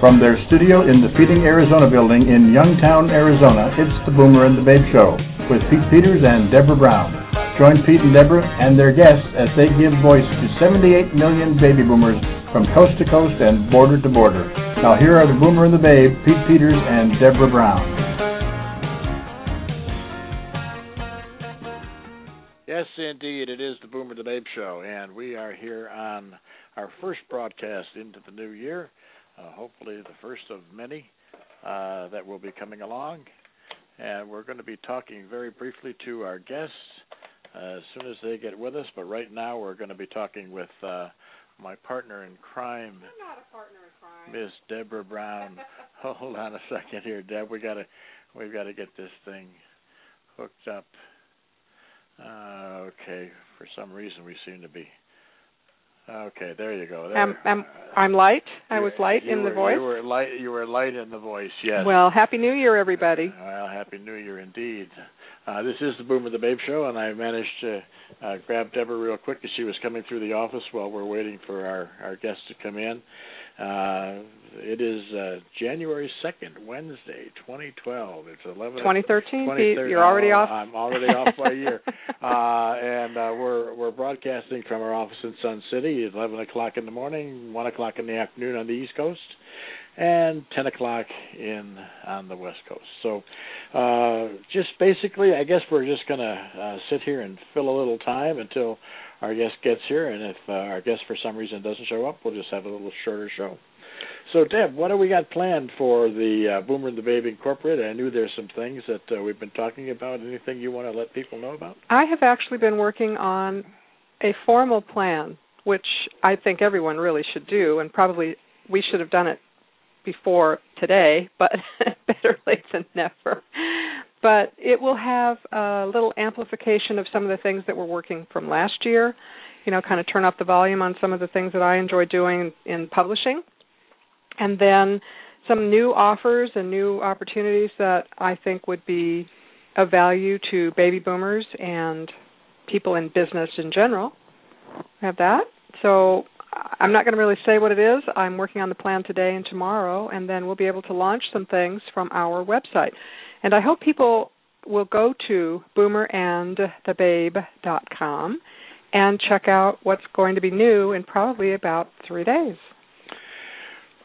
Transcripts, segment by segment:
From their studio in the Feeding Arizona building in Youngtown, Arizona, it's the Boomer and the Babe Show with Pete Peters and Deborah Brown. Join Pete and Deborah and their guests as they give voice to 78 million baby boomers from coast to coast and border to border. Now here are the Boomer and the Babe, Pete Peters and Deborah Brown. Yes, indeed, it is the Boomer the Babe Show, and we are here on our first broadcast into the new year. Uh, hopefully, the first of many uh, that will be coming along. And we're going to be talking very briefly to our guests as soon as they get with us. But right now, we're going to be talking with uh, my partner in crime, Miss Deborah Brown. Hold on a second here, Deb. We got to we've got to get this thing hooked up. Uh, okay, for some reason we seem to be. Okay, there you go. There. I'm, I'm I'm light. I was light You in the voice. You were light. You were light in the voice. Yes. Well, happy New Year, everybody. Well, happy New Year indeed. Uh, this is the Boom of the Babe Show, and I managed to uh, grab Deborah real quick as she was coming through the office while we're waiting for our our guests to come in. Uh, it is uh, January second, Wednesday, 2012. It's 11. 2013, 2013. Pete. You're already off. I'm already off by a year. Uh, and uh, we're we're broadcasting from our office in Sun City at 11 o'clock in the morning, 1 o'clock in the afternoon on the East Coast, and 10 o'clock in on the West Coast. So, uh, just basically, I guess we're just going to uh, sit here and fill a little time until our guest gets here, and if uh, our guest for some reason doesn't show up, we'll just have a little shorter show. So, Deb, what do we got planned for the uh, Boomer and the Babe Incorporated? I knew there's some things that uh, we've been talking about. Anything you want to let people know about? I have actually been working on a formal plan, which I think everyone really should do, and probably we should have done it before today, but better late than never. But it will have a little amplification of some of the things that were working from last year. You know, kind of turn up the volume on some of the things that I enjoy doing in publishing. And then some new offers and new opportunities that I think would be of value to baby boomers and people in business in general. Have that. So I'm not going to really say what it is. I'm working on the plan today and tomorrow, and then we'll be able to launch some things from our website. And I hope people will go to boomerandthebabe.com and check out what's going to be new in probably about three days.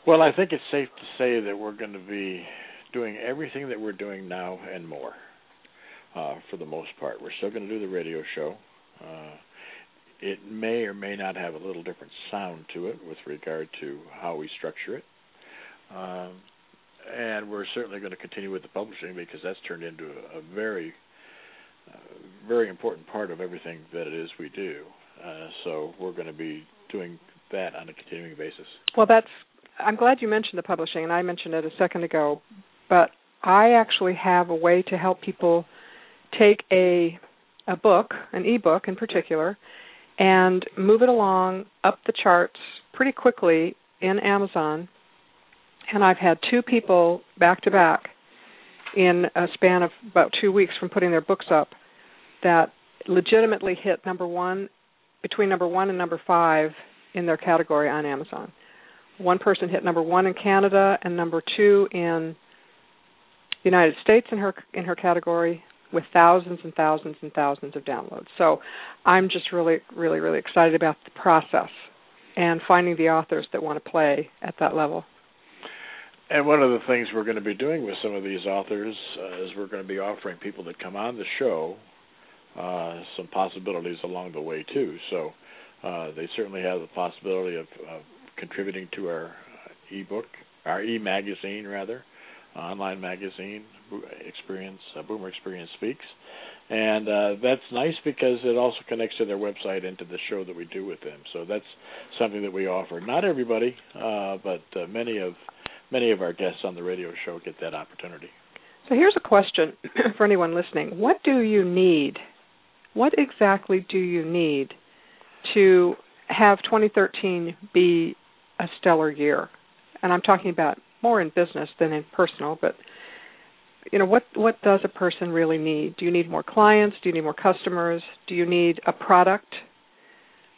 Well, I think it's safe to say that we're going to be doing everything that we're doing now and more. Uh, for the most part, we're still going to do the radio show. Uh, it may or may not have a little different sound to it with regard to how we structure it. Um, and we're certainly going to continue with the publishing because that's turned into a, a very, uh, very important part of everything that it is we do. Uh, so we're going to be doing that on a continuing basis. Well, that's. I'm glad you mentioned the publishing, and I mentioned it a second ago. But I actually have a way to help people take a a book, an ebook in particular, and move it along up the charts pretty quickly in Amazon. And I've had two people back to back in a span of about two weeks from putting their books up that legitimately hit number one between number one and number five in their category on Amazon. One person hit number one in Canada and number two in the United States in her in her category with thousands and thousands and thousands of downloads. So I'm just really, really, really excited about the process and finding the authors that want to play at that level. And one of the things we're going to be doing with some of these authors uh, is we're going to be offering people that come on the show uh, some possibilities along the way too. So uh, they certainly have the possibility of, of contributing to our ebook, our e-magazine rather, online magazine, Experience uh, Boomer Experience Speaks, and uh, that's nice because it also connects to their website and to the show that we do with them. So that's something that we offer. Not everybody, uh, but uh, many of many of our guests on the radio show get that opportunity. So here's a question for anyone listening: What do you need? What exactly do you need to have 2013 be a stellar year? And I'm talking about more in business than in personal, but you know what what does a person really need? Do you need more clients? Do you need more customers? Do you need a product?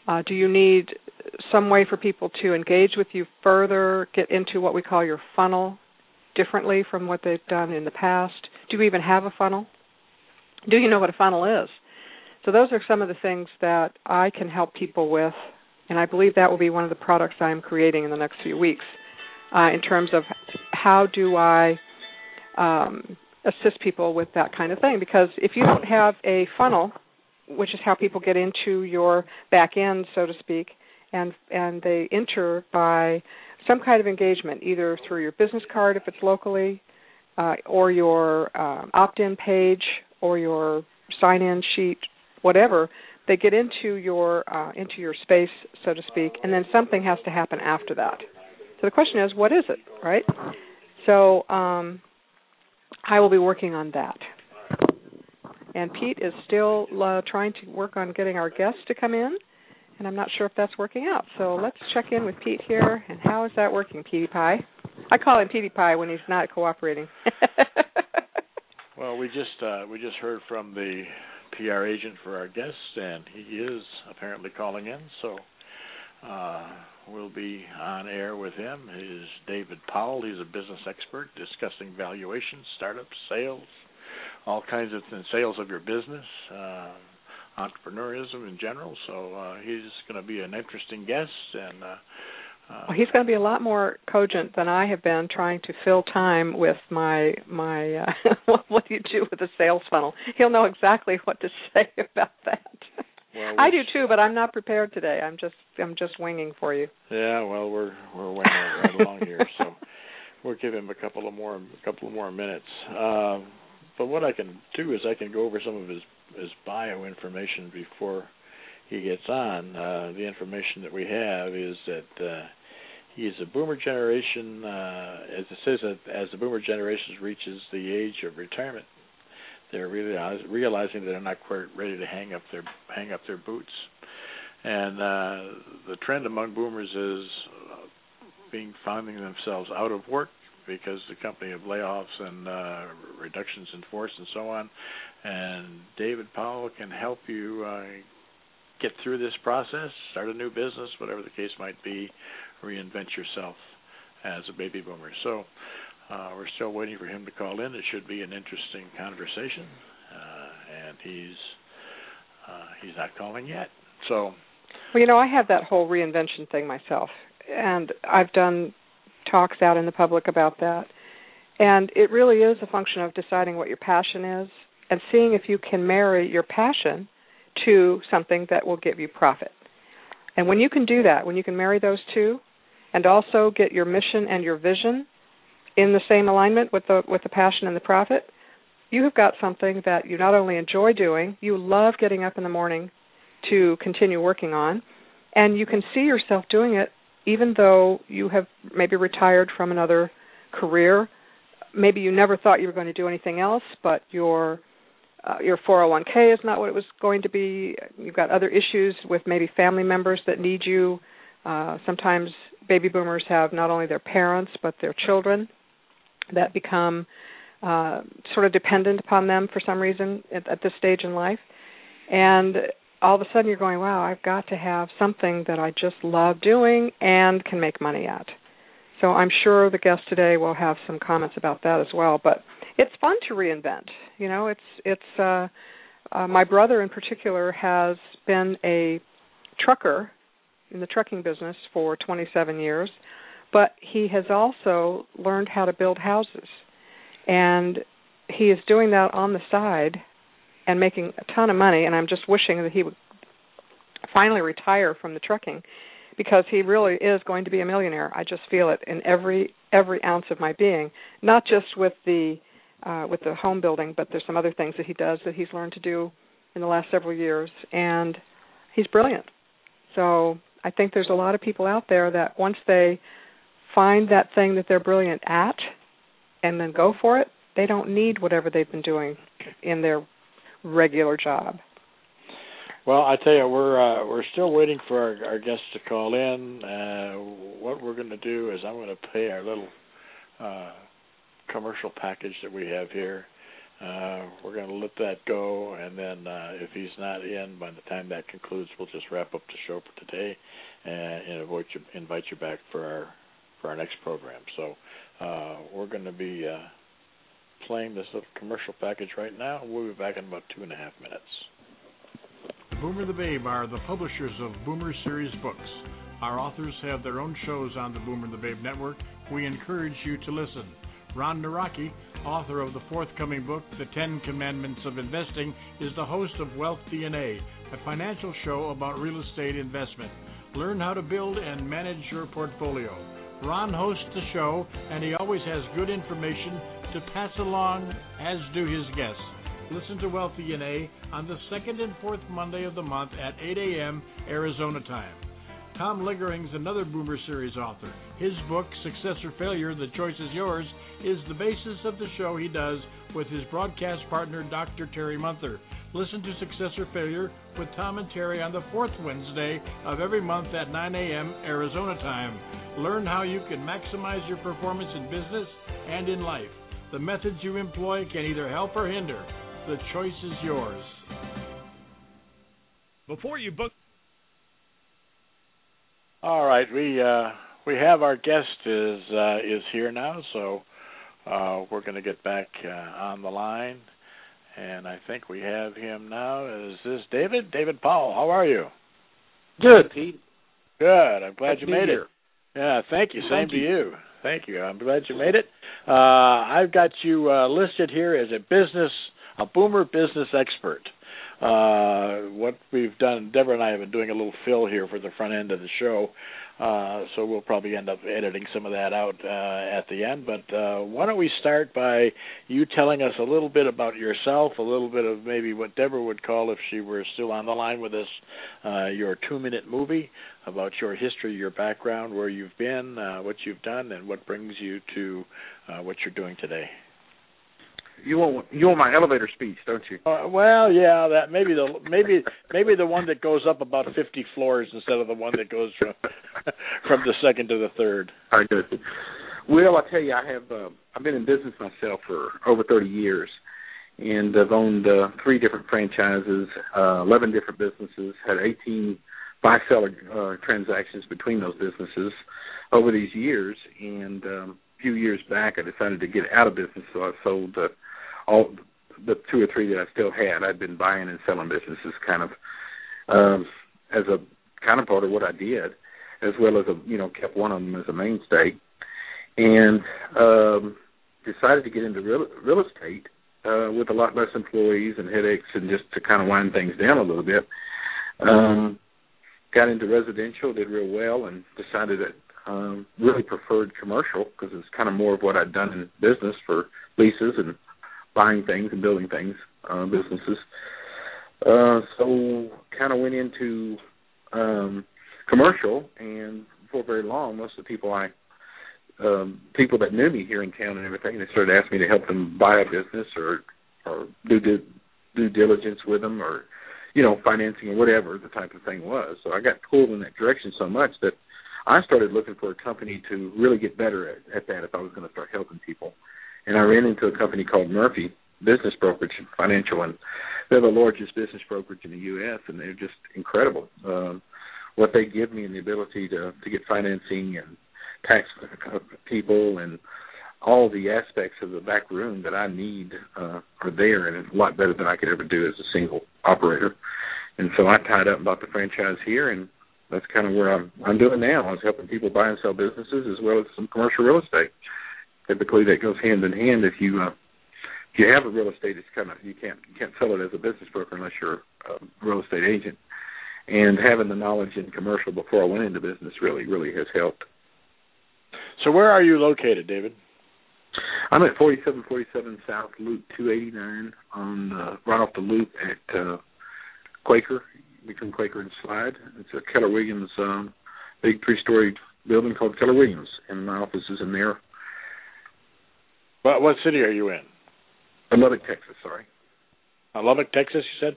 Uh, do you need some way for people to engage with you further get into what we call your funnel differently from what they've done in the past? Do you even have a funnel? Do you know what a funnel is? So those are some of the things that i can help people with and i believe that will be one of the products i'm creating in the next few weeks uh, in terms of how do i um, assist people with that kind of thing. Because if you don't have a funnel, which is how people get into your back end, so to speak, and and they enter by some kind of engagement, either through your business card if it's locally, uh, or your uh, opt-in page, or your sign-in sheet, whatever. They get into your uh, into your space, so to speak, and then something has to happen after that. So the question is, what is it, right? So um, I will be working on that. And Pete is still uh, trying to work on getting our guests to come in, and I'm not sure if that's working out. So let's check in with Pete here. And how is that working, Petey Pie? I call him Petey Pie when he's not cooperating. well, we just uh, we just heard from the PR agent for our guest, and he is apparently calling in. So uh, will be on air with him is David Powell. He's a business expert discussing valuations, startups, sales, all kinds of sales of your business, uh, entrepreneurism in general. So uh, he's going to be an interesting guest, and uh, uh, well, he's going to be a lot more cogent than I have been trying to fill time with my my uh, what do you do with a sales funnel. He'll know exactly what to say about that. Well, I do too, but I'm not prepared today. I'm just I'm just winging for you. Yeah, well, we're we're winging right along here, so we'll give him a couple of more a couple of more minutes. Um, but what I can do is I can go over some of his his bio information before he gets on. Uh, the information that we have is that uh, he is a boomer generation, uh, as it says, that as the boomer generation reaches the age of retirement, they're really realizing that they're not quite ready to hang up their hang up their boots. And uh, the trend among boomers is uh, being finding themselves out of work because the company of layoffs and uh, reductions in force and so on. And David Powell can help you uh, get through this process, start a new business, whatever the case might be, reinvent yourself as a baby boomer. So uh, we're still waiting for him to call in. It should be an interesting conversation, uh, and he's uh, he's not calling yet. So, well, you know, I have that whole reinvention thing myself, and I've done talks out in the public about that. And it really is a function of deciding what your passion is and seeing if you can marry your passion to something that will give you profit. And when you can do that, when you can marry those two, and also get your mission and your vision in the same alignment with the with the passion and the profit, you have got something that you not only enjoy doing, you love getting up in the morning to continue working on, and you can see yourself doing it even though you have maybe retired from another career. Maybe you never thought you were going to do anything else, but your uh, your 401k is not what it was going to be. You've got other issues with maybe family members that need you. Uh, sometimes baby boomers have not only their parents but their children that become uh, sort of dependent upon them for some reason at, at this stage in life. And all of a sudden you're going, wow, I've got to have something that I just love doing and can make money at. So I'm sure the guest today will have some comments about that as well. But it's fun to reinvent. You know, it's it's uh, uh, my brother in particular has been a trucker in the trucking business for 27 years, but he has also learned how to build houses. And he is doing that on the side and making a ton of money and I'm just wishing that he would finally retire from the trucking because he really is going to be a millionaire. I just feel it in every every ounce of my being, not just with the uh with the home building, but there's some other things that he does that he's learned to do in the last several years and he's brilliant. So, I think there's a lot of people out there that once they find that thing that they're brilliant at and then go for it, they don't need whatever they've been doing in their regular job. Well, I tell you, we're uh, we're still waiting for our, our guests to call in. Uh, what we're going to do is I'm going to pay our little uh, commercial package that we have here. Uh, we're going to let that go, and then uh, if he's not in by the time that concludes, we'll just wrap up the show for today and, and invite you invite you back for our for our next program. So uh, we're going to be uh, playing this little commercial package right now. We'll be back in about two and a half minutes. Boomer the Babe are the publishers of Boomer Series books. Our authors have their own shows on the Boomer the Babe network. We encourage you to listen. Ron Naraki, author of the forthcoming book, The Ten Commandments of Investing, is the host of Wealth DNA, a financial show about real estate investment. Learn how to build and manage your portfolio. Ron hosts the show, and he always has good information to pass along, as do his guests. Listen to Wealth DNA on the second and fourth Monday of the month at 8 a.m. Arizona time. Tom Liggering's another Boomer Series author. His book, Success or Failure, The Choice is Yours, is the basis of the show he does with his broadcast partner, Dr. Terry Munther. Listen to Success or Failure with Tom and Terry on the fourth Wednesday of every month at 9 a.m. Arizona time. Learn how you can maximize your performance in business and in life. The methods you employ can either help or hinder. The choice is yours. Before you book. All right, we uh, we have our guest is uh, is here now, so uh, we're going to get back uh, on the line, and I think we have him now. Is this David? David Powell? How are you? Good, Pete. Good. I'm glad Glad you made here. it. Yeah, thank you. Same Thank to you. you. Thank you. I'm glad you made it. Uh, I've got you uh, listed here as a business, a boomer business expert. Uh, what we've done, Deborah and I have been doing a little fill here for the front end of the show, uh, so we'll probably end up editing some of that out uh, at the end. But uh, why don't we start by you telling us a little bit about yourself, a little bit of maybe what Deborah would call, if she were still on the line with us, uh, your two-minute movie about your history, your background, where you've been, uh, what you've done, and what brings you to what you're doing today. You want you want my elevator speech, don't you? Uh, well, yeah, that maybe the maybe maybe the one that goes up about fifty floors instead of the one that goes from from the second to the third. All right, good. Well, I tell you, I have uh, I've been in business myself for over 30 years, and I've owned uh, three different franchises, uh, 11 different businesses, had 18 buy-seller uh, transactions between those businesses over these years, and um, a few years back, I decided to get out of business, so I sold uh, all the two or three that I still had. I'd been buying and selling businesses, kind of um, as a counterpart of part of what I did, as well as a you know kept one of them as a mainstay, and um, decided to get into real, real estate uh, with a lot less employees and headaches, and just to kind of wind things down a little bit. Um, got into residential, did real well, and decided that um, really preferred commercial because it's kind of more of what I'd done in business for leases and buying things and building things, uh, businesses. Uh, so kind of went into um, commercial, and before very long, most of the people I um, people that knew me here in town and everything, they started asking me to help them buy a business or or do due, due diligence with them or you know financing or whatever the type of thing was. So I got pulled in that direction so much that I started looking for a company to really get better at, at that if I was going to start helping people. And I ran into a company called Murphy Business Brokerage Financial, and they're the largest business brokerage in the U.S. and they're just incredible. Um, what they give me and the ability to to get financing and tax people and all the aspects of the back room that I need uh, are there, and it's a lot better than I could ever do as a single operator. And so I tied up and bought the franchise here, and that's kind of where I'm I'm doing now. I was helping people buy and sell businesses as well as some commercial real estate. Typically, that goes hand in hand. If you uh, if you have a real estate, it's kind of you can't you can't sell it as a business broker unless you're a real estate agent. and having the knowledge in commercial before I went into business really really has helped. So where are you located, David? I'm at 4747 South Loop 289 on uh, right off the loop at uh, Quaker between Quaker and Slide. It's a Keller Williams um, big three-story building called Keller Williams, and my office is in there. What what city are you in? Uh, Lubbock, Texas. Sorry. Uh, Lubbock, Texas. You said.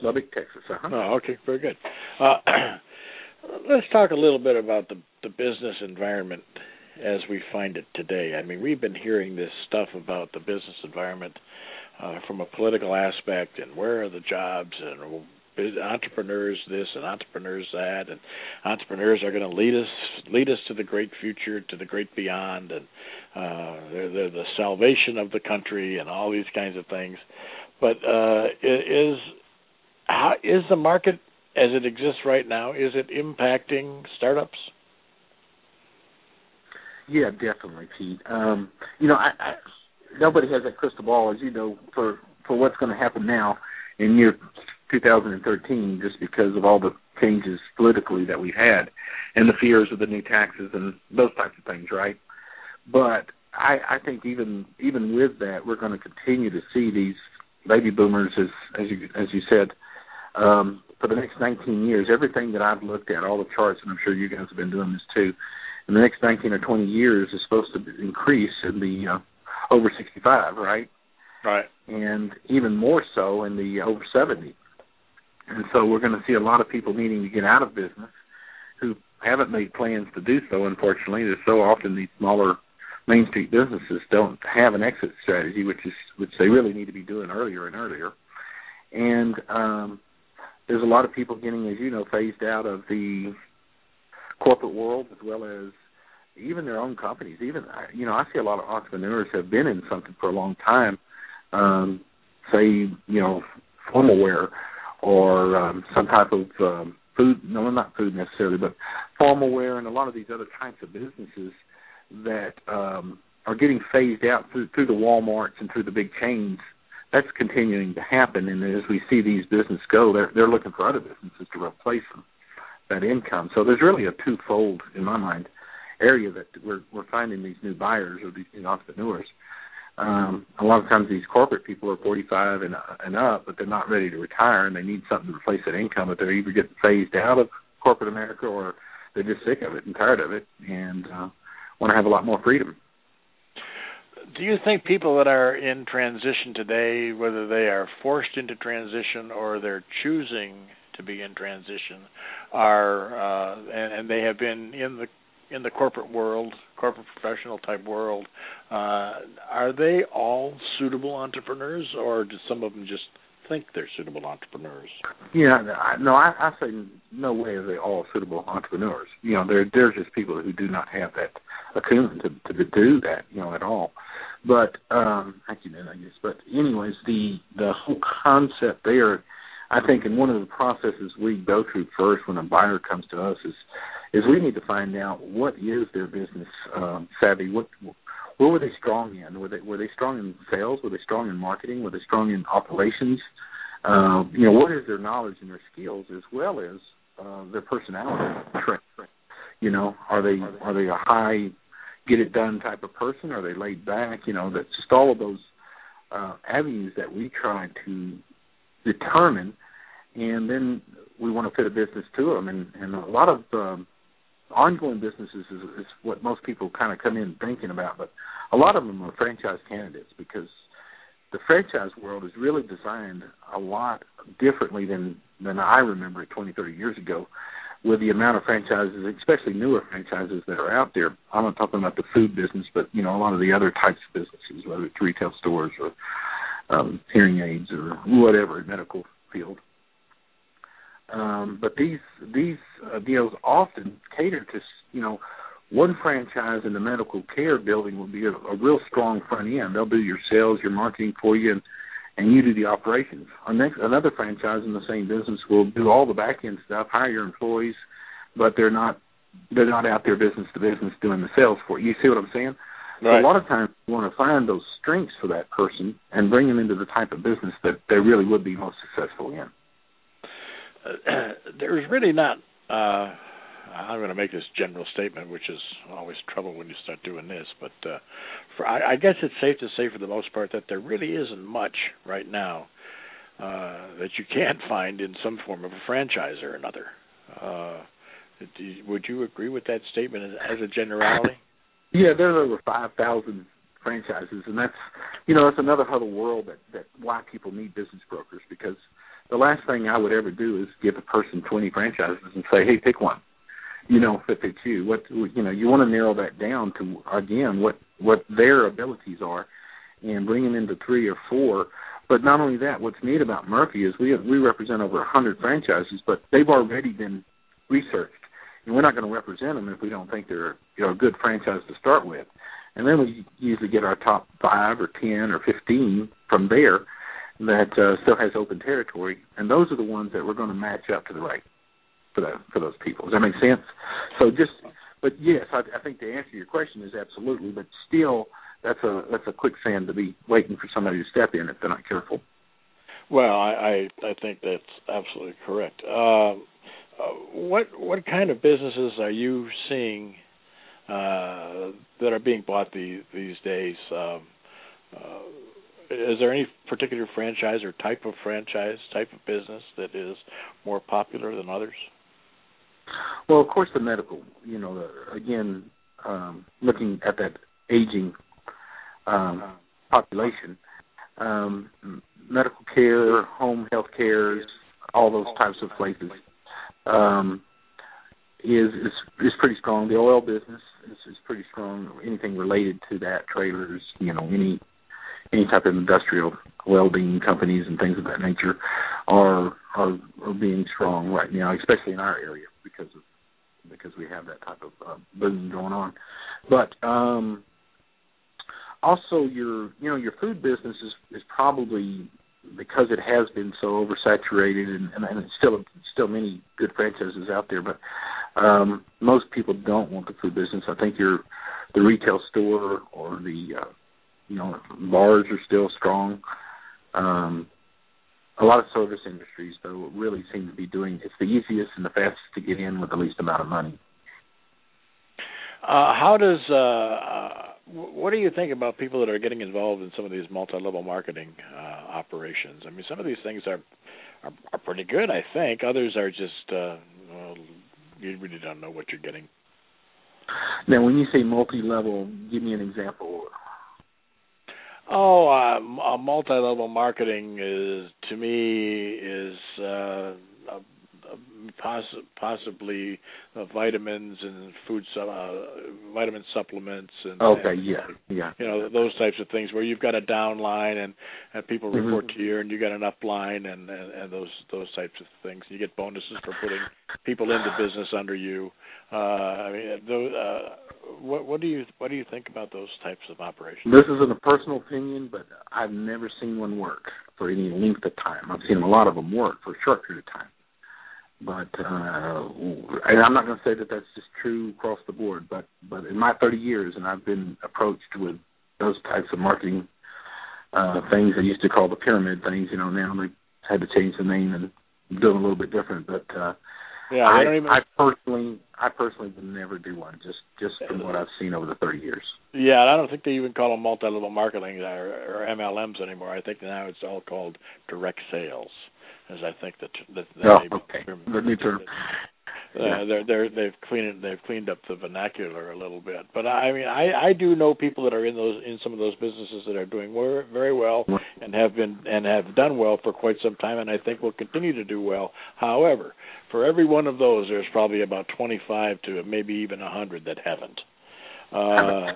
Lubbock, Texas. Uh-huh. Oh, okay, very good. Uh, let's talk a little bit about the the business environment as we find it today. I mean, we've been hearing this stuff about the business environment uh, from a political aspect, and where are the jobs, and entrepreneurs this and entrepreneurs that, and entrepreneurs are going to lead us lead us to the great future, to the great beyond, and uh, they're, they're the salvation of the country, and all these kinds of things. But uh, is how is the market as it exists right now? Is it impacting startups? Yeah, definitely, Pete. Um, you know, I, I, nobody has that crystal ball, as you know, for for what's going to happen now in year 2013, just because of all the changes politically that we've had, and the fears of the new taxes and those types of things, right? But I, I think even even with that, we're going to continue to see these baby boomers, as as you as you said, um, for the next 19 years. Everything that I've looked at, all the charts, and I'm sure you guys have been doing this too in the next 19 or 20 years is supposed to increase in the uh, over 65, right? Right. And even more so in the over 70. And so we're going to see a lot of people needing to get out of business who haven't made plans to do so. Unfortunately, there's so often these smaller Main Street businesses don't have an exit strategy, which is which they really need to be doing earlier and earlier. And um, there's a lot of people getting, as you know, phased out of the corporate world as well as even their own companies. Even you know, I see a lot of entrepreneurs have been in something for a long time. Um, say you know, formal wear or um, some type of um, food. No, not food necessarily, but formal wear and a lot of these other types of businesses that um, are getting phased out through, through the WalMarts and through the big chains. That's continuing to happen, and as we see these businesses go, they're they're looking for other businesses to replace them that income. So there's really a twofold, in my mind, area that we're we're finding these new buyers or these entrepreneurs. Um, a lot of times these corporate people are 45 and and up, but they're not ready to retire and they need something to replace that income. But they're either getting phased out of corporate America or they're just sick of it and tired of it and uh, want to have a lot more freedom. Do you think people that are in transition today, whether they are forced into transition or they're choosing to be in transition are uh, and, and they have been in the in the corporate world, corporate professional type world, uh, are they all suitable entrepreneurs, or do some of them just think they're suitable entrepreneurs? Yeah, no, I, I say no way are they all suitable entrepreneurs. You know, they're they're just people who do not have that acumen to to do that, you know, at all. But um, acumen, I guess. But anyways, the the whole concept there I think, and one of the processes we go through first when a buyer comes to us is is we need to find out what is their business um, savvy. What where were they strong in? Were they were they strong in sales? Were they strong in marketing? Were they strong in operations? Uh, you know, what is their knowledge and their skills as well as uh, their personality trait? You know, are they are they a high get it done type of person? Are they laid back? You know, that's just all of those uh, avenues that we try to determine, and then we want to fit a business to them. And, and a lot of um, ongoing businesses is, is what most people kind of come in thinking about, but a lot of them are franchise candidates because the franchise world is really designed a lot differently than than I remember it 20, 30 years ago with the amount of franchises, especially newer franchises that are out there. I'm not talking about the food business, but you know a lot of the other types of businesses, whether it's retail stores or um, hearing aids or whatever medical field. Um, but these these uh, deals often cater to you know one franchise in the medical care building will be a, a real strong front end. They'll do your sales, your marketing for you, and and you do the operations. Our next another franchise in the same business will do all the back end stuff, hire your employees, but they're not they're not out there business to business doing the sales for you. You see what I'm saying? Right. So a lot of times you want to find those strengths for that person and bring them into the type of business that they really would be most successful in. there's really not. Uh, I'm going to make this general statement, which is always trouble when you start doing this. But uh, for I, I guess it's safe to say, for the most part, that there really isn't much right now uh, that you can't find in some form of a franchise or another. Uh, would you agree with that statement as, as a generality? Yeah, there's over five thousand franchises, and that's you know that's another other world that that why people need business brokers because the last thing I would ever do is give a person 20 franchises and say, hey, pick one. You know, if it's you, what you know, you want to narrow that down to again what what their abilities are, and bring them into three or four. But not only that, what's neat about Murphy is we have, we represent over a 100 franchises, but they've already been researched, and we're not going to represent them if we don't think they're you know a good franchise to start with. And then we usually get our top five or ten or fifteen from there that uh, still has open territory, and those are the ones that we're going to match up to the right for that for those people. Does that make sense? So just, but yes, I, I think the answer to your question is absolutely, but still, that's a that's a quicksand to be waiting for somebody to step in if they're not careful. Well, I I, I think that's absolutely correct. Uh, uh, what what kind of businesses are you seeing uh, that are being bought these these days? Um, uh, is there any particular franchise or type of franchise, type of business that is more popular than others? Well, of course, the medical. You know, again, um, looking at that aging um, population, um, medical care, home health cares, all those types of places um, is is is pretty strong. The oil business is, is pretty strong. Anything related to that, trailers, you know, any any type of industrial welding companies and things of that nature are are, are being strong right now, especially in our area because of because we have that type of uh, boom going on. But um, also your you know your food business is is probably because it has been so oversaturated and, and, and it's still still many good franchises out there, but um, most people don't want the food business. I think your the retail store or the uh, you know, bars are still strong. Um, a lot of service industries, though, really seem to be doing. It's the easiest and the fastest to get in with the least amount of money. Uh, how does uh, uh what do you think about people that are getting involved in some of these multi-level marketing uh, operations? I mean, some of these things are, are are pretty good. I think others are just uh, well, you really don't know what you're getting. Now, when you say multi-level, give me an example. Oh, uh, multi-level marketing is to me is uh, poss- possibly uh, vitamins and food su- uh, vitamin supplements and okay, and, yeah, yeah, you know those types of things where you've got a down line and and people mm-hmm. report to you and you got an up line and, and and those those types of things. You get bonuses for putting people into business under you. Uh, I mean, those, uh, what what do you what do you think about those types of operations? This isn't a personal opinion, but I've never seen one work for any length of time. I've seen a lot of them work for a short period of time, but uh, and I'm not going to say that that's just true across the board. But but in my 30 years, and I've been approached with those types of marketing uh, things they used to call the pyramid things. You know, now they had to change the name and do it a little bit different, but. uh yeah, I, don't even... I personally, I personally would never do one. Just, just from what I've seen over the thirty years. Yeah, I don't think they even call them multi-level marketing or, or MLMs anymore. I think now it's all called direct sales, as I think that that. that oh, okay. New term. Uh, they're they're they've cleaned they've cleaned up the vernacular a little bit, but I mean I I do know people that are in those in some of those businesses that are doing very well and have been and have done well for quite some time, and I think will continue to do well. However, for every one of those, there's probably about 25 to maybe even 100 that haven't. Uh,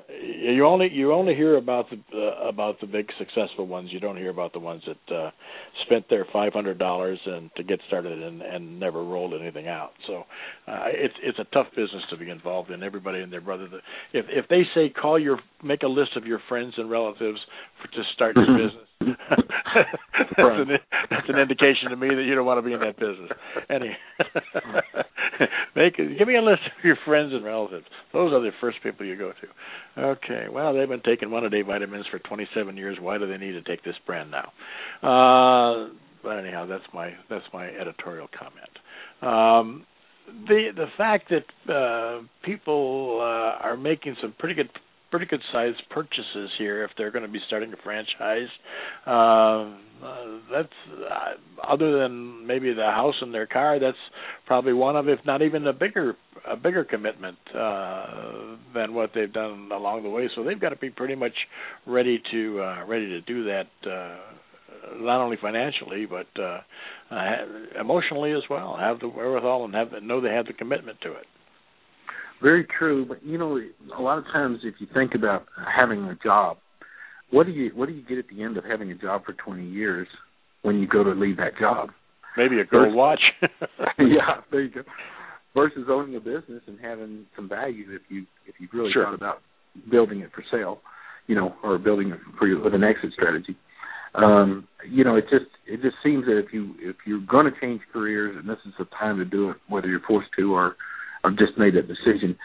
you only you only hear about the uh, about the big successful ones. You don't hear about the ones that uh, spent their five hundred dollars and to get started and, and never rolled anything out. So uh, it's it's a tough business to be involved in. Everybody and their brother. If if they say call your make a list of your friends and relatives for, to start your business, that's, an, that's an indication to me that you don't want to be in that business. Any, make give me a list of your friends and relatives. Those are the first people you go to. Okay, well they've been taking one a day vitamins for 27 years. Why do they need to take this brand now? Uh, but anyhow, that's my that's my editorial comment. Um, the the fact that uh, people uh, are making some pretty good pretty good sized purchases here if they're going to be starting a franchise. Uh, uh, that's uh, other than maybe the house and their car. That's probably one of, if not even a bigger a bigger commitment uh, than what they've done along the way. So they've got to be pretty much ready to uh, ready to do that. Uh, not only financially but uh, uh, emotionally as well. Have the wherewithal and have know they have the commitment to it. Very true, but you know, a lot of times if you think about having a job, what do you what do you get at the end of having a job for 20 years when you go to leave that job? Maybe a gold watch. yeah, there you go. Versus owning a business and having some value if you if you've really sure. thought about building it for sale, you know, or building it for your, with an exit strategy um, you know, it just it just seems that if you if you're going to change careers, and this is the time to do it, whether you're forced to or or just made that decision,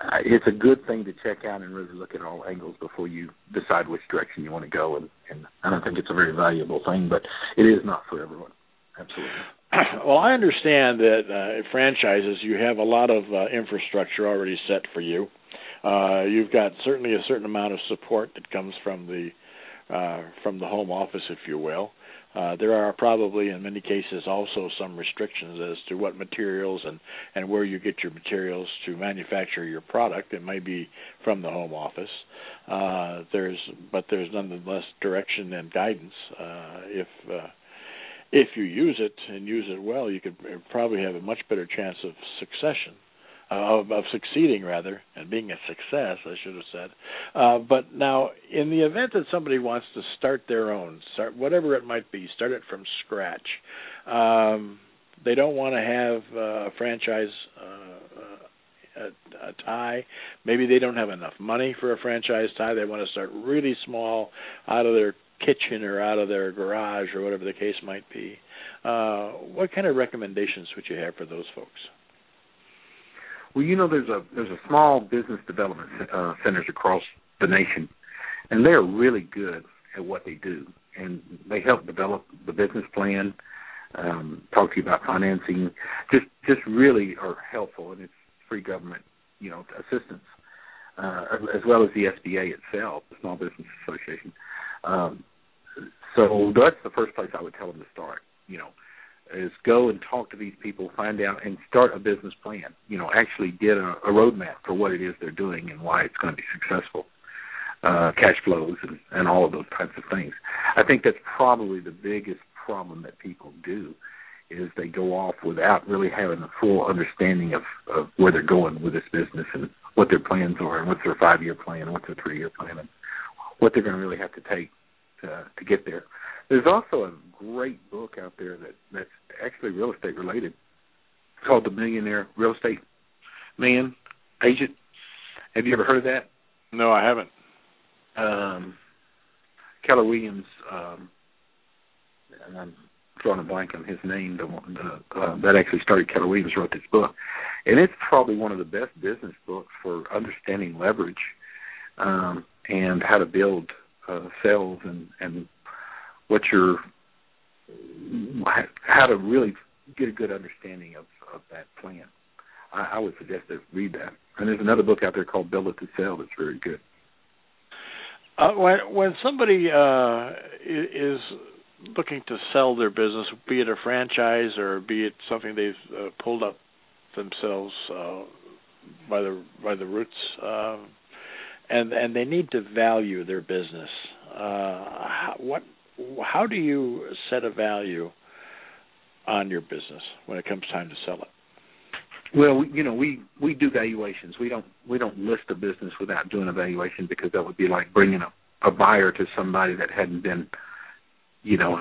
uh, it's a good thing to check out and really look at all angles before you decide which direction you want to go. And, and I don't think it's a very valuable thing, but it is not for everyone. Absolutely. Well, I understand that uh, franchises, you have a lot of uh, infrastructure already set for you. Uh, you've got certainly a certain amount of support that comes from the uh, from the home office, if you will. Uh, there are probably, in many cases, also some restrictions as to what materials and and where you get your materials to manufacture your product. It may be from the home office. Uh, there's, but there's nonetheless direction and guidance. Uh, if uh, if you use it and use it well, you could probably have a much better chance of succession of, of succeeding rather and being a success i should have said. Uh, but now in the event that somebody wants to start their own start whatever it might be start it from scratch um, they don't want to have uh, a franchise uh, a, a tie. Maybe they don't have enough money for a franchise tie. They want to start really small out of their kitchen or out of their garage or whatever the case might be. Uh, what kind of recommendations would you have for those folks well, you know, there's a there's a small business development uh, centers across the nation, and they're really good at what they do, and they help develop the business plan, um, talk to you about financing, just just really are helpful, and it's free government, you know, assistance, uh, as well as the SBA itself, the Small Business Association. Um, so that's the first place I would tell them to start. You know, is go and talk to these people, find out, and start a business plan. You know, actually get a, a roadmap for what it is they're doing and why it's going to be successful. Uh, cash flows and, and all of those types of things. I think that's probably the biggest problem that people do is they go off without really having a full understanding of, of where they're going with this business and what their plans are and what's their five year plan, what's their three year plan, and what they're going to really have to take to, to get there. There's also a great book out there that that's actually real estate related. It's called The Millionaire Real Estate Man Agent. Have you ever heard of that? No, I haven't. Um, Keller Williams, um, and I'm drawing a blank on his name. The one the, uh, that actually started Keller Williams wrote this book, and it's probably one of the best business books for understanding leverage um, and how to build uh, sales and and what your how to really get a good understanding of of that plan. I, I would suggest to read that. And there's another book out there called Build It to Sell that's very good. Uh, when when somebody uh, is looking to sell their business, be it a franchise or be it something they've uh, pulled up themselves uh, by the by the roots, uh, and and they need to value their business. Uh, what how do you set a value on your business when it comes time to sell it? Well, you know, we we do valuations. We don't we don't list a business without doing a valuation because that would be like bringing a, a buyer to somebody that hadn't been, you know,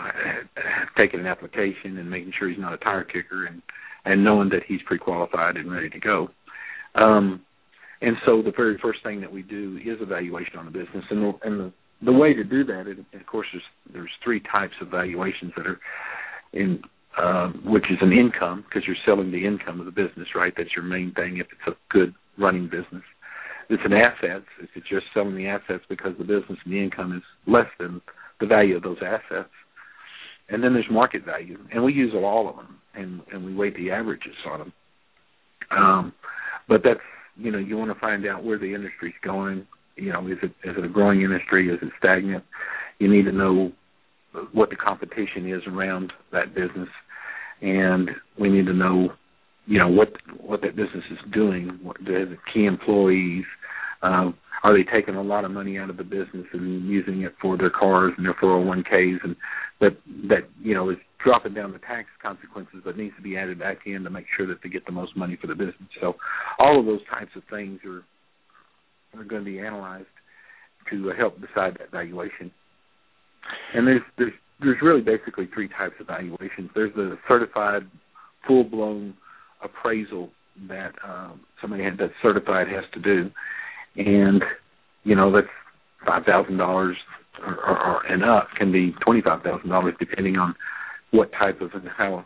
taking an application and making sure he's not a tire kicker and and knowing that he's pre-qualified and ready to go. Um, and so the very first thing that we do is evaluation on the business, and the, and the the way to do that, and of course, there's there's three types of valuations that are in, um, which is an income because you're selling the income of the business, right? That's your main thing if it's a good running business. It's an assets if it's just selling the assets because the business and the income is less than the value of those assets. and then there's market value, and we use all of them, and and we weight the averages on them. Um, but that's you know you want to find out where the industry's going. You know, is it is it a growing industry? Is it stagnant? You need to know what the competition is around that business, and we need to know, you know, what what that business is doing. What the key employees. Um, are they taking a lot of money out of the business and using it for their cars and their 401ks and that that you know is dropping down the tax consequences but needs to be added back in to make sure that they get the most money for the business. So all of those types of things are are going to be analyzed to help decide that valuation. And there's there's there's really basically three types of valuations. There's the certified, full blown appraisal that um, somebody that's certified has to do, and you know that's five thousand dollars or, and up can be twenty five thousand dollars depending on what type of and how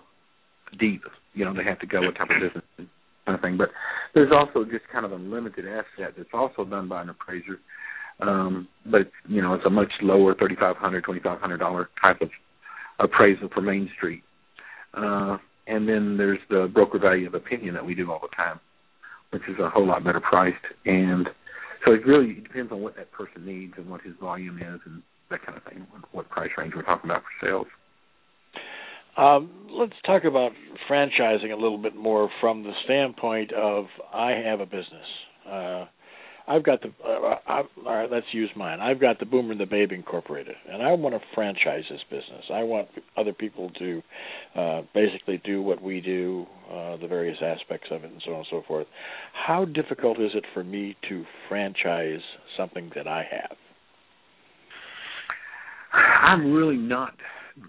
deep you know they have to go, what type of business kind of thing. But there's also just kind of a limited asset that's also done by an appraiser um, but you know, it's a much lower thirty five hundred, twenty five hundred dollar type of appraisal for Main Street. Uh, and then there's the broker value of opinion that we do all the time, which is a whole lot better priced. And so it really depends on what that person needs and what his volume is and that kind of thing, what price range we're talking about for sales. Um, let's talk about franchising a little bit more from the standpoint of I have a business. Uh, I've got the uh, I, all right. Let's use mine. I've got the Boomer and the Babe Incorporated, and I want to franchise this business. I want other people to uh, basically do what we do, uh, the various aspects of it, and so on and so forth. How difficult is it for me to franchise something that I have? I'm really not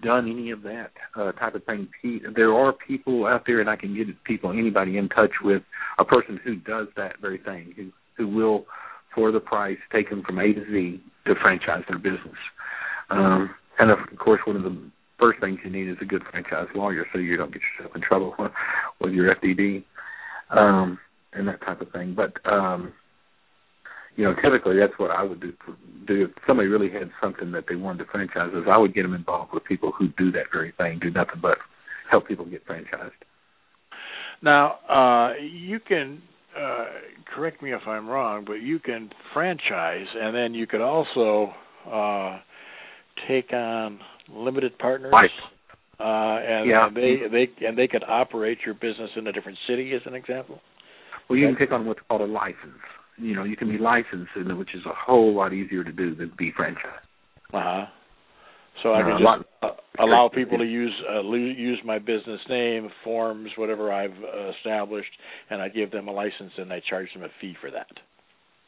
done any of that uh, type of thing. There are people out there, and I can get people, anybody in touch with a person who does that very thing, who who will, for the price, take them from A to Z to franchise their business. Um, and of course, one of the first things you need is a good franchise lawyer, so you don't get yourself in trouble with your FDD um, and that type of thing. But um, you know, typically that's what I would do. Do if somebody really had something that they wanted to franchise, is I would get them involved with people who do that very thing, do nothing but help people get franchised. Now, uh, you can uh, correct me if I'm wrong, but you can franchise, and then you could also uh, take on limited partners. Right. Uh, and, yeah. they they and they could operate your business in a different city, as an example. Well, you can take on what's called a license. You know, you can be licensed, which is a whole lot easier to do than be franchised. Uh huh. So I can just uh, allow people to use uh, use my business name, forms, whatever I've uh, established, and I give them a license and I charge them a fee for that.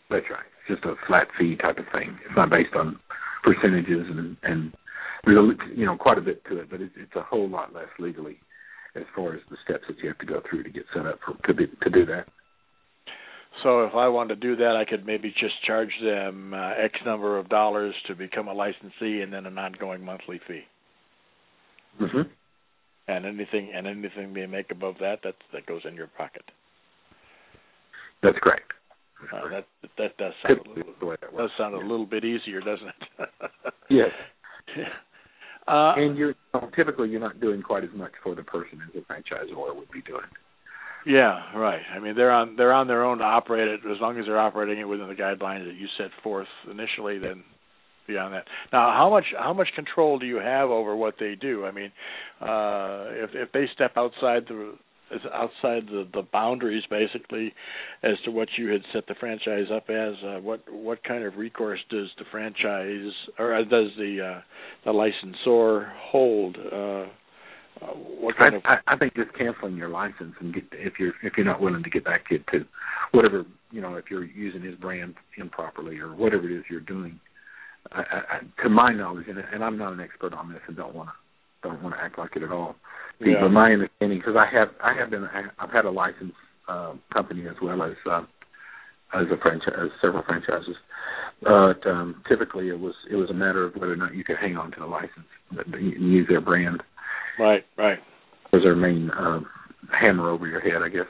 That's right. It's just a flat fee type of thing. It's not based on percentages and and there's you know quite a bit to it, but it's, it's a whole lot less legally as far as the steps that you have to go through to get set up for to be to do that. So if I wanted to do that, I could maybe just charge them uh, X number of dollars to become a licensee, and then an ongoing monthly fee. Mm-hmm. And anything and anything they make above that, that that goes in your pocket. That's correct. That's uh, correct. that that does sound a little, the way that does sound a little bit easier, doesn't it? yes. Uh, and you're typically you're not doing quite as much for the person as a franchisor would be doing. Yeah, right. I mean, they're on they're on their own to operate it as long as they're operating it within the guidelines that you set forth initially. Then beyond that, now how much how much control do you have over what they do? I mean, uh, if if they step outside the outside the the boundaries basically as to what you had set the franchise up as uh, what what kind of recourse does the franchise or does the uh the licensor hold uh uh, what kind I, of? I, I think just canceling your license and get if you're if you're not willing to get back into whatever you know if you're using his brand improperly or whatever it is you're doing. I, I, to my knowledge, and, and I'm not an expert on this, and don't want to don't want to act like it at all. Yeah. But my understanding, because I have I have been I've had a license uh, company as well as uh, as a franchise, several franchises. But um, typically, it was it was a matter of whether or not you could hang on to the license and use their brand. Right, right. Was their main um, hammer over your head, I guess.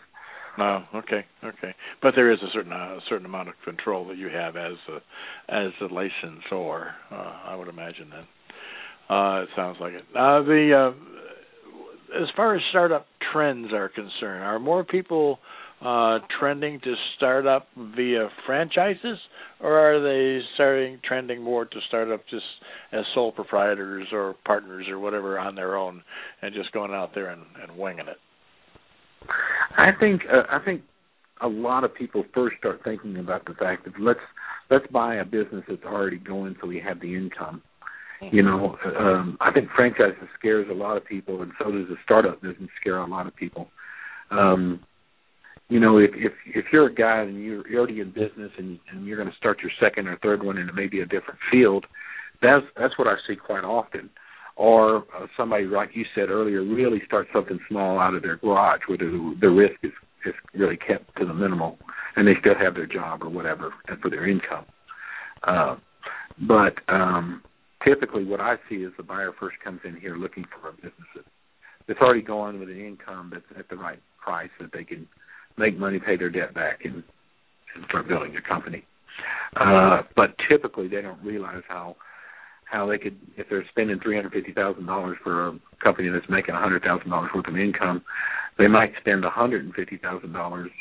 No, okay, okay. But there is a certain uh, a certain amount of control that you have as a as a licensor. Uh, I would imagine that. Uh, it sounds like it. Uh, the uh, as far as startup trends are concerned, are more people uh, trending to start up via franchises, or are they starting trending more to start up just as sole proprietors or partners or whatever on their own, and just going out there and, and winging it? I think uh, I think a lot of people first start thinking about the fact that let's let's buy a business that's already going so we have the income. You know, um, I think franchises scares a lot of people, and so does the startup business scare a lot of people. Um, you know, if if if you're a guy and you're, you're already in business and and you're going to start your second or third one in maybe a different field, that's that's what I see quite often. Or uh, somebody, like you said earlier, really start something small out of their garage where the the risk is is really kept to the minimal, and they still have their job or whatever for their income. Uh, but um, typically, what I see is the buyer first comes in here looking for a business that's already going with an income that's at the right price that they can make money, pay their debt back, and, and start building a company. Uh, but typically, they don't realize how how they could if they're spending three hundred fifty thousand dollars for a company that's making a hundred thousand dollars worth of income, they might spend a hundred and fifty thousand dollars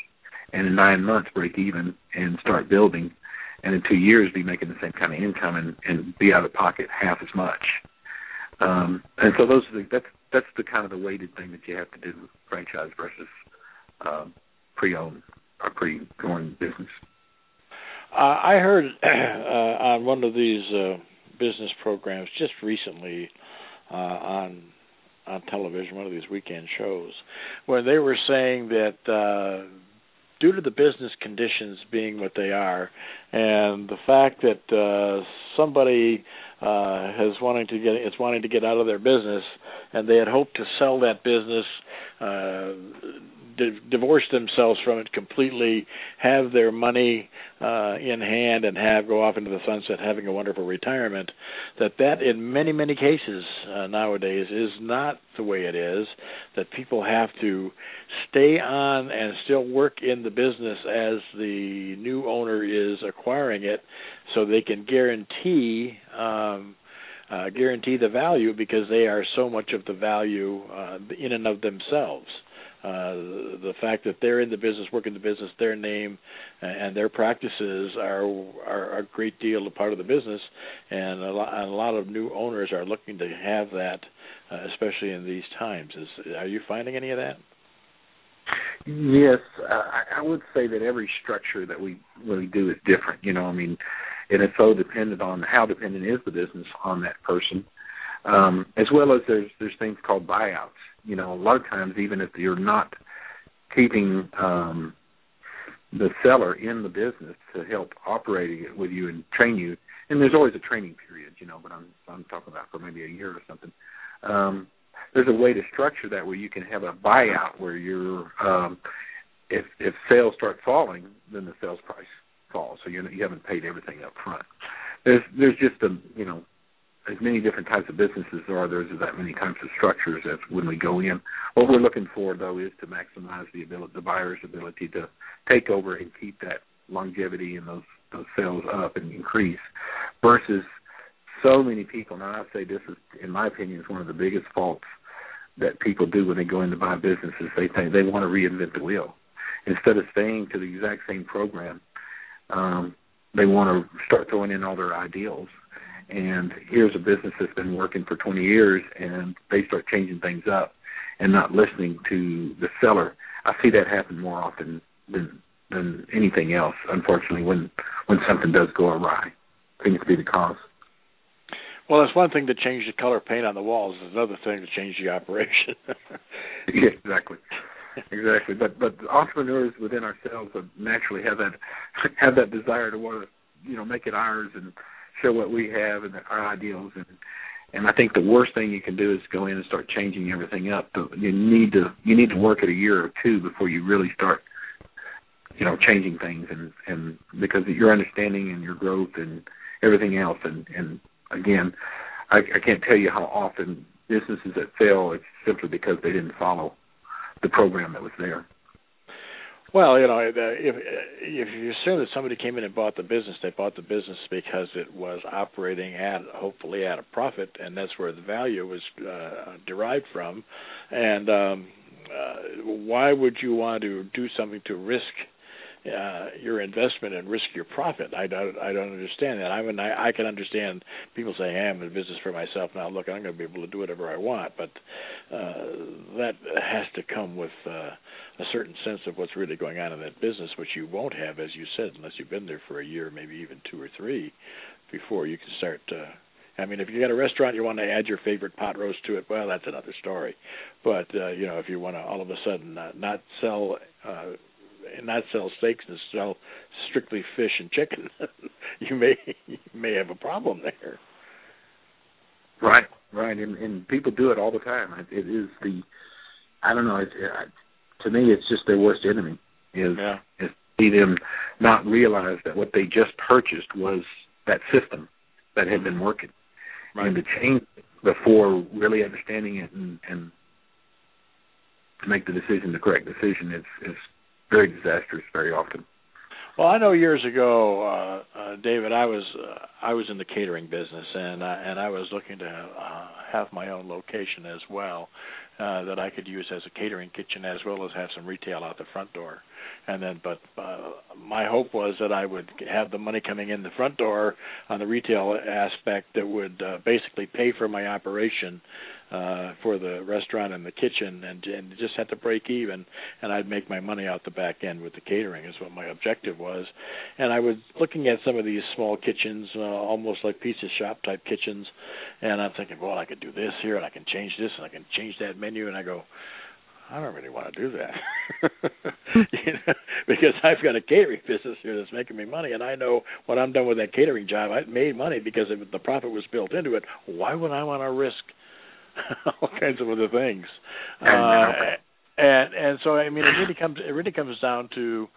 and in nine months break even and start building, and in two years be making the same kind of income and, and be out of pocket half as much. Um, and so those are the, that's that's the kind of the weighted thing that you have to do with franchise versus um, pre-owned or pre-going business. Uh, I heard uh, on one of these uh, business programs just recently uh, on on television, one of these weekend shows, where they were saying that uh, due to the business conditions being what they are, and the fact that uh, somebody uh, has wanting to get is wanting to get out of their business, and they had hoped to sell that business uh, di- divorce themselves from it completely, have their money uh, in hand, and have go off into the sunset, having a wonderful retirement. That that in many many cases uh, nowadays is not the way it is. That people have to stay on and still work in the business as the new owner is acquiring it, so they can guarantee. Um, uh, guarantee the value because they are so much of the value uh, in and of themselves. Uh, the fact that they're in the business, working the business, their name and their practices are are a great deal a part of the business, and a lot, and a lot of new owners are looking to have that, uh, especially in these times. Is are you finding any of that? Yes, uh, I would say that every structure that we really do is different. You know, I mean, and it's so dependent on how dependent is the business on that person, um, as well as there's there's things called buyouts you know, a lot of times even if you're not keeping um the seller in the business to help operating it with you and train you and there's always a training period, you know, but I'm I'm talking about for maybe a year or something. Um there's a way to structure that where you can have a buyout where you're um if if sales start falling, then the sales price falls. So you you haven't paid everything up front. There's there's just a you know as many different types of businesses there are, there's that many types of structures as when we go in. What we're looking for though is to maximize the ability, the buyer's ability to take over and keep that longevity and those those sales up and increase, versus so many people. Now I say this is, in my opinion, is one of the biggest faults that people do when they go in to buy businesses. They think they want to reinvent the wheel instead of staying to the exact same program. Um, they want to start throwing in all their ideals and here's a business that's been working for 20 years and they start changing things up and not listening to the seller. I see that happen more often than than anything else. Unfortunately, when when something does go awry, seems to be the cause. Well, it's one thing to change the color paint on the walls; it's another thing to change the operation. yeah, exactly, exactly. But but entrepreneurs within ourselves naturally have that have that desire to want to you know make it ours and show what we have and our ideals and and I think the worst thing you can do is go in and start changing everything up. But you need to you need to work it a year or two before you really start, you know, changing things and and because your understanding and your growth and everything else. And and again, I, I can't tell you how often businesses that fail it's simply because they didn't follow the program that was there. Well, you know, if if you assume that somebody came in and bought the business, they bought the business because it was operating at hopefully at a profit, and that's where the value was uh, derived from. And um, uh, why would you want to do something to risk uh, your investment and risk your profit. I don't I don't understand that. I mean I, I can understand people say, hey, I'm in business for myself now. Look, I'm going to be able to do whatever I want, but uh, that has to come with uh, a certain sense of what's really going on in that business, which you won't have, as you said, unless you've been there for a year, maybe even two or three, before you can start. Uh, I mean, if you got a restaurant, you want to add your favorite pot roast to it. Well, that's another story. But uh, you know, if you want to all of a sudden uh, not sell uh, and not sell steaks and sell strictly fish and chicken, you may you may have a problem there. Right, right, and, and people do it all the time. It, it is the, I don't know. It, it, uh, to me, it's just their worst enemy. Is yeah. is see them not realize that what they just purchased was that system that had been working, right. and to change before really understanding it and and to make the decision, the correct decision, is is very disastrous very often. Well, I know years ago, uh, uh, David, I was uh, I was in the catering business, and I, and I was looking to uh, have my own location as well, uh, that I could use as a catering kitchen as well as have some retail out the front door. And then, but uh, my hope was that I would have the money coming in the front door on the retail aspect that would uh, basically pay for my operation uh for the restaurant and the kitchen and and just had to break even and I'd make my money out the back end with the catering is what my objective was and I was looking at some of these small kitchens uh, almost like pizza shop type kitchens and I'm thinking well I could do this here and I can change this and I can change that menu and I go I don't really want to do that you know, because I've got a catering business here that's making me money, and I know when I'm done with that catering job, I made money because if the profit was built into it. Why would I want to risk all kinds of other things. Uh, and and so I mean, it really comes it really comes down to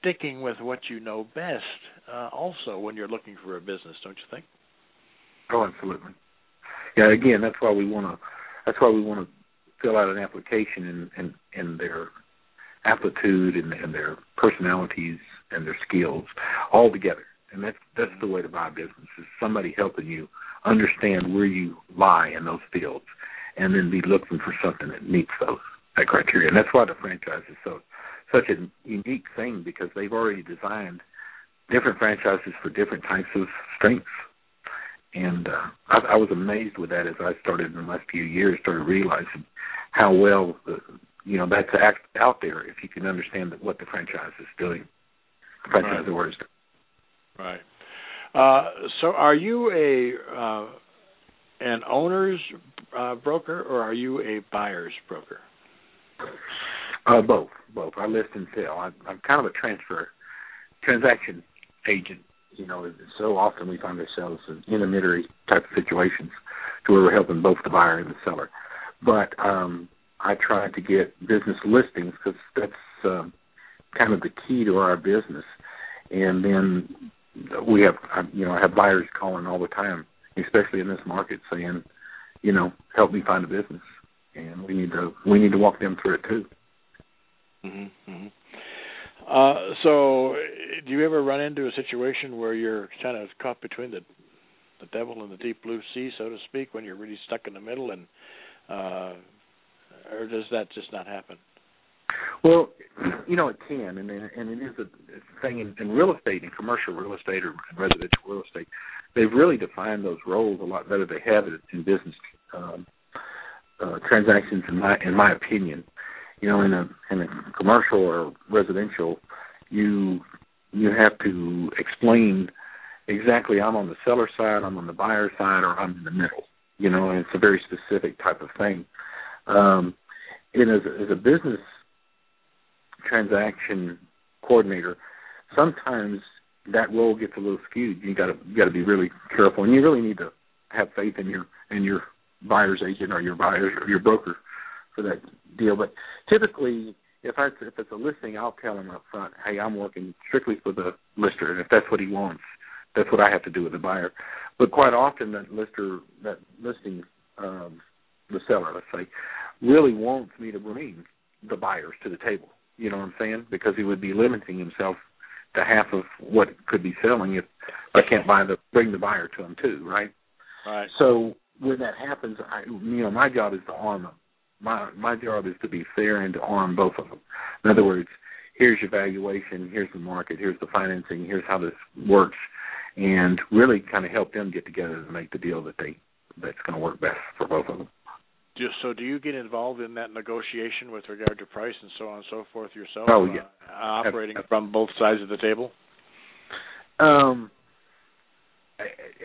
sticking with what you know best. Uh, also, when you're looking for a business, don't you think? Oh, absolutely. Yeah. Again, that's why we want to. That's why we want to fill out an application and and and their aptitude and, and their personalities and their skills all together. And that's that's the way to buy a business is somebody helping you understand where you lie in those fields, and then be looking for something that meets those that criteria. And that's why the franchise is so such a unique thing because they've already designed different franchises for different types of strengths. And uh, I, I was amazed with that as I started in the last few years, started realizing how well the, you know that's act out there if you can understand what the franchise is doing, the franchise right. orders. Right. Uh, so, are you a uh, an owner's uh, broker or are you a buyer's broker? Uh, both, both. I list and sell. I, I'm kind of a transfer transaction agent. You know, so often we find ourselves in intermediary type of situations to where we're helping both the buyer and the seller. But um, I try to get business listings because that's um, kind of the key to our business. And then we have you know I have buyers calling all the time, especially in this market, saying, you know, help me find a business, and we need to we need to walk them through it too. Mm-hmm. mm-hmm. Uh, so, do you ever run into a situation where you're kind of caught between the the devil and the deep blue sea, so to speak, when you're really stuck in the middle, and uh, or does that just not happen? Well, you know it can, and and it is a thing in, in real estate, in commercial real estate or residential real estate. They've really defined those roles a lot better. They have it in business um, uh, transactions, in my in my opinion. You know, in a in a commercial or residential, you you have to explain exactly. I'm on the seller side, I'm on the buyer side, or I'm in the middle. You know, and it's a very specific type of thing. Um, and as, as a business transaction coordinator, sometimes that role gets a little skewed. You got to got to be really careful, and you really need to have faith in your in your buyer's agent or your buyer's or your broker for that deal. But typically, if I if it's a listing, I'll tell him up front, hey, I'm working strictly for the lister, and if that's what he wants, that's what I have to do with the buyer. But quite often, that lister that listing um, the seller, let's say, really wants me to bring the buyers to the table You know what I'm saying? Because he would be limiting himself to half of what could be selling if I can't buy the bring the buyer to him too, right? Right. So when that happens, I you know my job is to arm them. My my job is to be fair and to arm both of them. In other words, here's your valuation, here's the market, here's the financing, here's how this works, and really kind of help them get together to make the deal that they that's going to work best for both of them. Just so, do you get involved in that negotiation with regard to price and so on and so forth yourself? Oh yeah, uh, operating from both sides of the table. Um,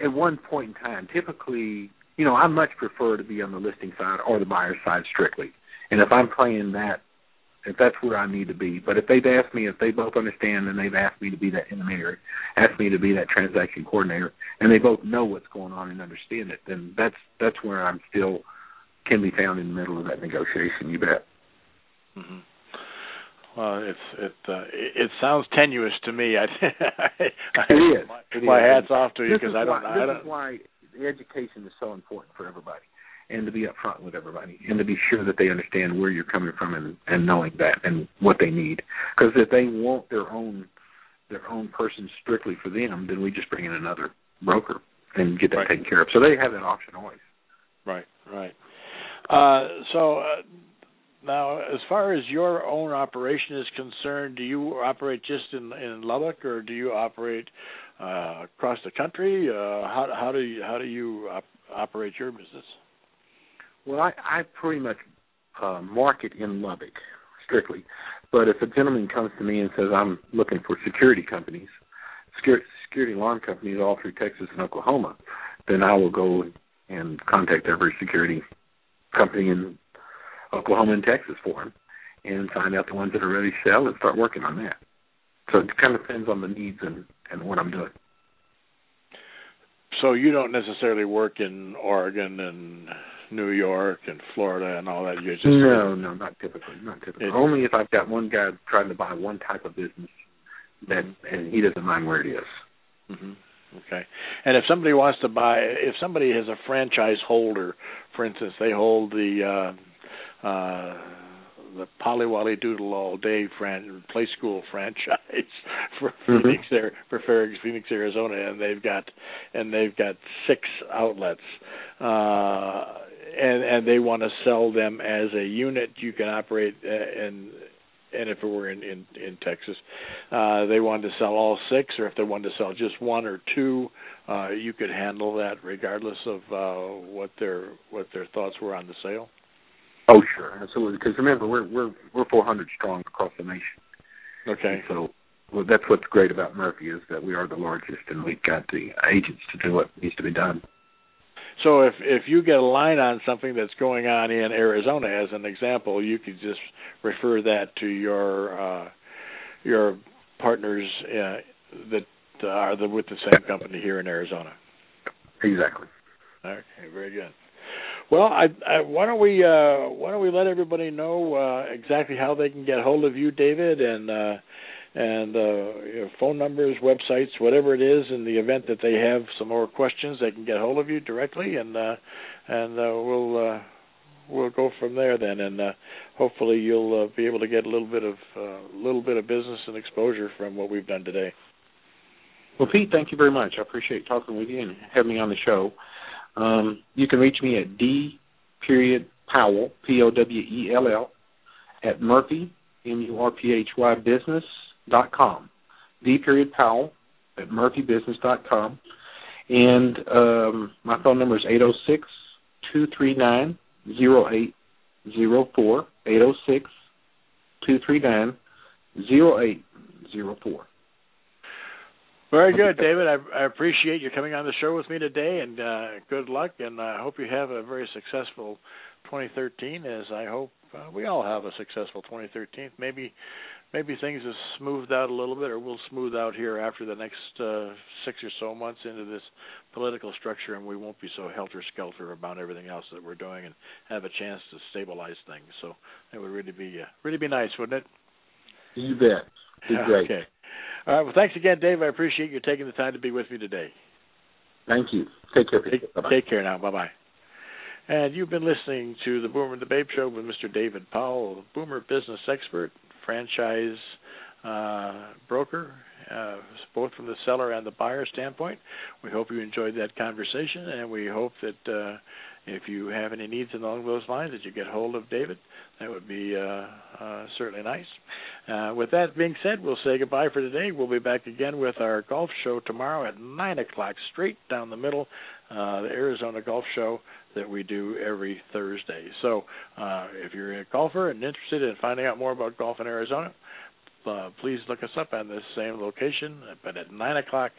at one point in time, typically, you know, I much prefer to be on the listing side or the buyer side strictly. And if I'm playing that, if that's where I need to be, but if they've asked me, if they both understand and they've asked me to be that intermediary, asked me to be that transaction coordinator, and they both know what's going on and understand it, then that's that's where I'm still can be found in the middle of that negotiation. You bet. Mm-hmm. Well, it's it uh, it, sounds tenuous to me. I, I, it is. My, it my is. hats off to you because I don't. Why, I don't. This is why the education is so important for everybody, and to be upfront with everybody, and to be sure that they understand where you're coming from and and knowing that and what they need. Because if they want their own their own person strictly for them, then we just bring in another broker and get that Right. taken care of. So they have that option always. Right, right. Uh, so uh, now, as far as your own operation is concerned, do you operate just in in Lubbock, or do you operate uh, across the country? Uh, how how do you how do you op- operate your business? Well, I, I pretty much uh, market in Lubbock strictly, but if a gentleman comes to me and says I'm looking for security companies, security, security alarm companies all through Texas and Oklahoma, then I will go and contact every security company in Oklahoma and Texas for him, and find out the ones that are ready to sell and start working on that. So it kind of depends on the needs and and what I'm doing. So you don't necessarily work in Oregon and New York and Florida and all that. You just No, no, not typically. Not typically. It- Only if I've got one guy trying to buy one type of business that and he doesn't mind where it is. hmm Okay. And if somebody wants to buy, if somebody has a franchise holder, for instance, they hold the uh, uh, the Polywally Doodle All Day fran- Play School franchise for Mhm. Phoenix, Ari- for Phoenix, Arizona, and they've got and they've got six outlets. Uh, and and they want to sell them as a unit. You can operate uh, and and if it were in in, in Texas, uh, they wanted to sell all six, or if they wanted to sell just one or two, uh, you could handle that regardless of uh, what their what their thoughts were on the sale. Oh, sure, absolutely. Because remember, we're we're we're 400 strong across the nation. Okay. And so well, that's what's great about Murphy is that we are the largest, and we've got the agents to do what needs to be done. So if if you get a line on something that's going on in Arizona, as an example, you could just refer that to your uh, your partners uh, that are the, with the same company here in Arizona. Exactly. Okay, very good. Well, I, I, why don't we uh, why don't we let everybody know uh, exactly how they can get hold of you, David, and uh, and uh, phone numbers, websites, whatever it is, in the event that they have some more questions, they can get hold of you directly, and uh, and uh, we'll uh, we'll go from there then, and uh, hopefully you'll uh, be able to get a little bit of uh, little bit of business and exposure from what we've done today. Well, Pete, thank you very much. I appreciate talking with you and having me on the show. Um, you can reach me at d period Powell P O W E L L at Murphy M U R P H Y business dot com. D period Powell at murphybusiness dot com. And um, my phone number is eight zero six two three nine zero eight zero four eight zero six two three nine zero eight zero four. Very good, David. I, I appreciate you coming on the show with me today, and uh, good luck. And I hope you have a very successful 2013, as I hope uh, we all have a successful 2013. Maybe, maybe things have smoothed out a little bit, or will smooth out here after the next uh, six or so months into this political structure, and we won't be so helter skelter about everything else that we're doing, and have a chance to stabilize things. So it would really be uh, really be nice, wouldn't it? You bet. Be great. Okay. All right. Well, thanks again, Dave. I appreciate you taking the time to be with me today. Thank you. Take care. Take, Bye-bye. take care now. Bye bye. And you've been listening to the Boomer and the Babe Show with Mr. David Powell, Boomer business expert, franchise uh, broker, uh, both from the seller and the buyer standpoint. We hope you enjoyed that conversation, and we hope that uh, if you have any needs along those lines, that you get hold of David. That would be uh, uh, certainly nice. Uh, with that being said, we'll say goodbye for today. We'll be back again with our golf show tomorrow at 9 o'clock, straight down the middle, uh, the Arizona Golf Show that we do every Thursday. So uh, if you're a golfer and interested in finding out more about golf in Arizona, uh, please look us up on this same location, but at 9 o'clock,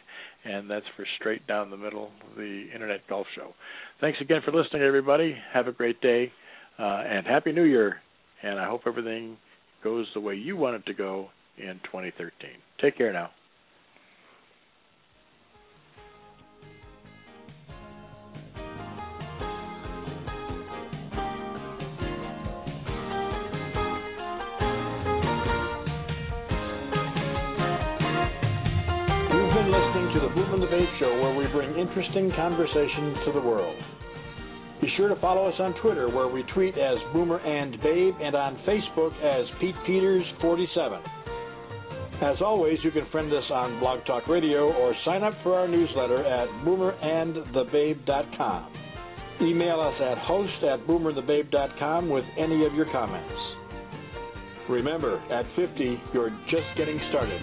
and that's for straight down the middle, the Internet Golf Show. Thanks again for listening, everybody. Have a great day, uh, and Happy New Year. And I hope everything goes the way you want it to go in 2013. Take care now. The Babe Show, where we bring interesting conversations to the world. Be sure to follow us on Twitter, where we tweet as Boomer and Babe, and on Facebook as Pete Peters 47. As always, you can friend us on Blog Talk Radio or sign up for our newsletter at boomerandthebabe.com. Email us at host at boomerthebabe.com with any of your comments. Remember, at 50, you're just getting started.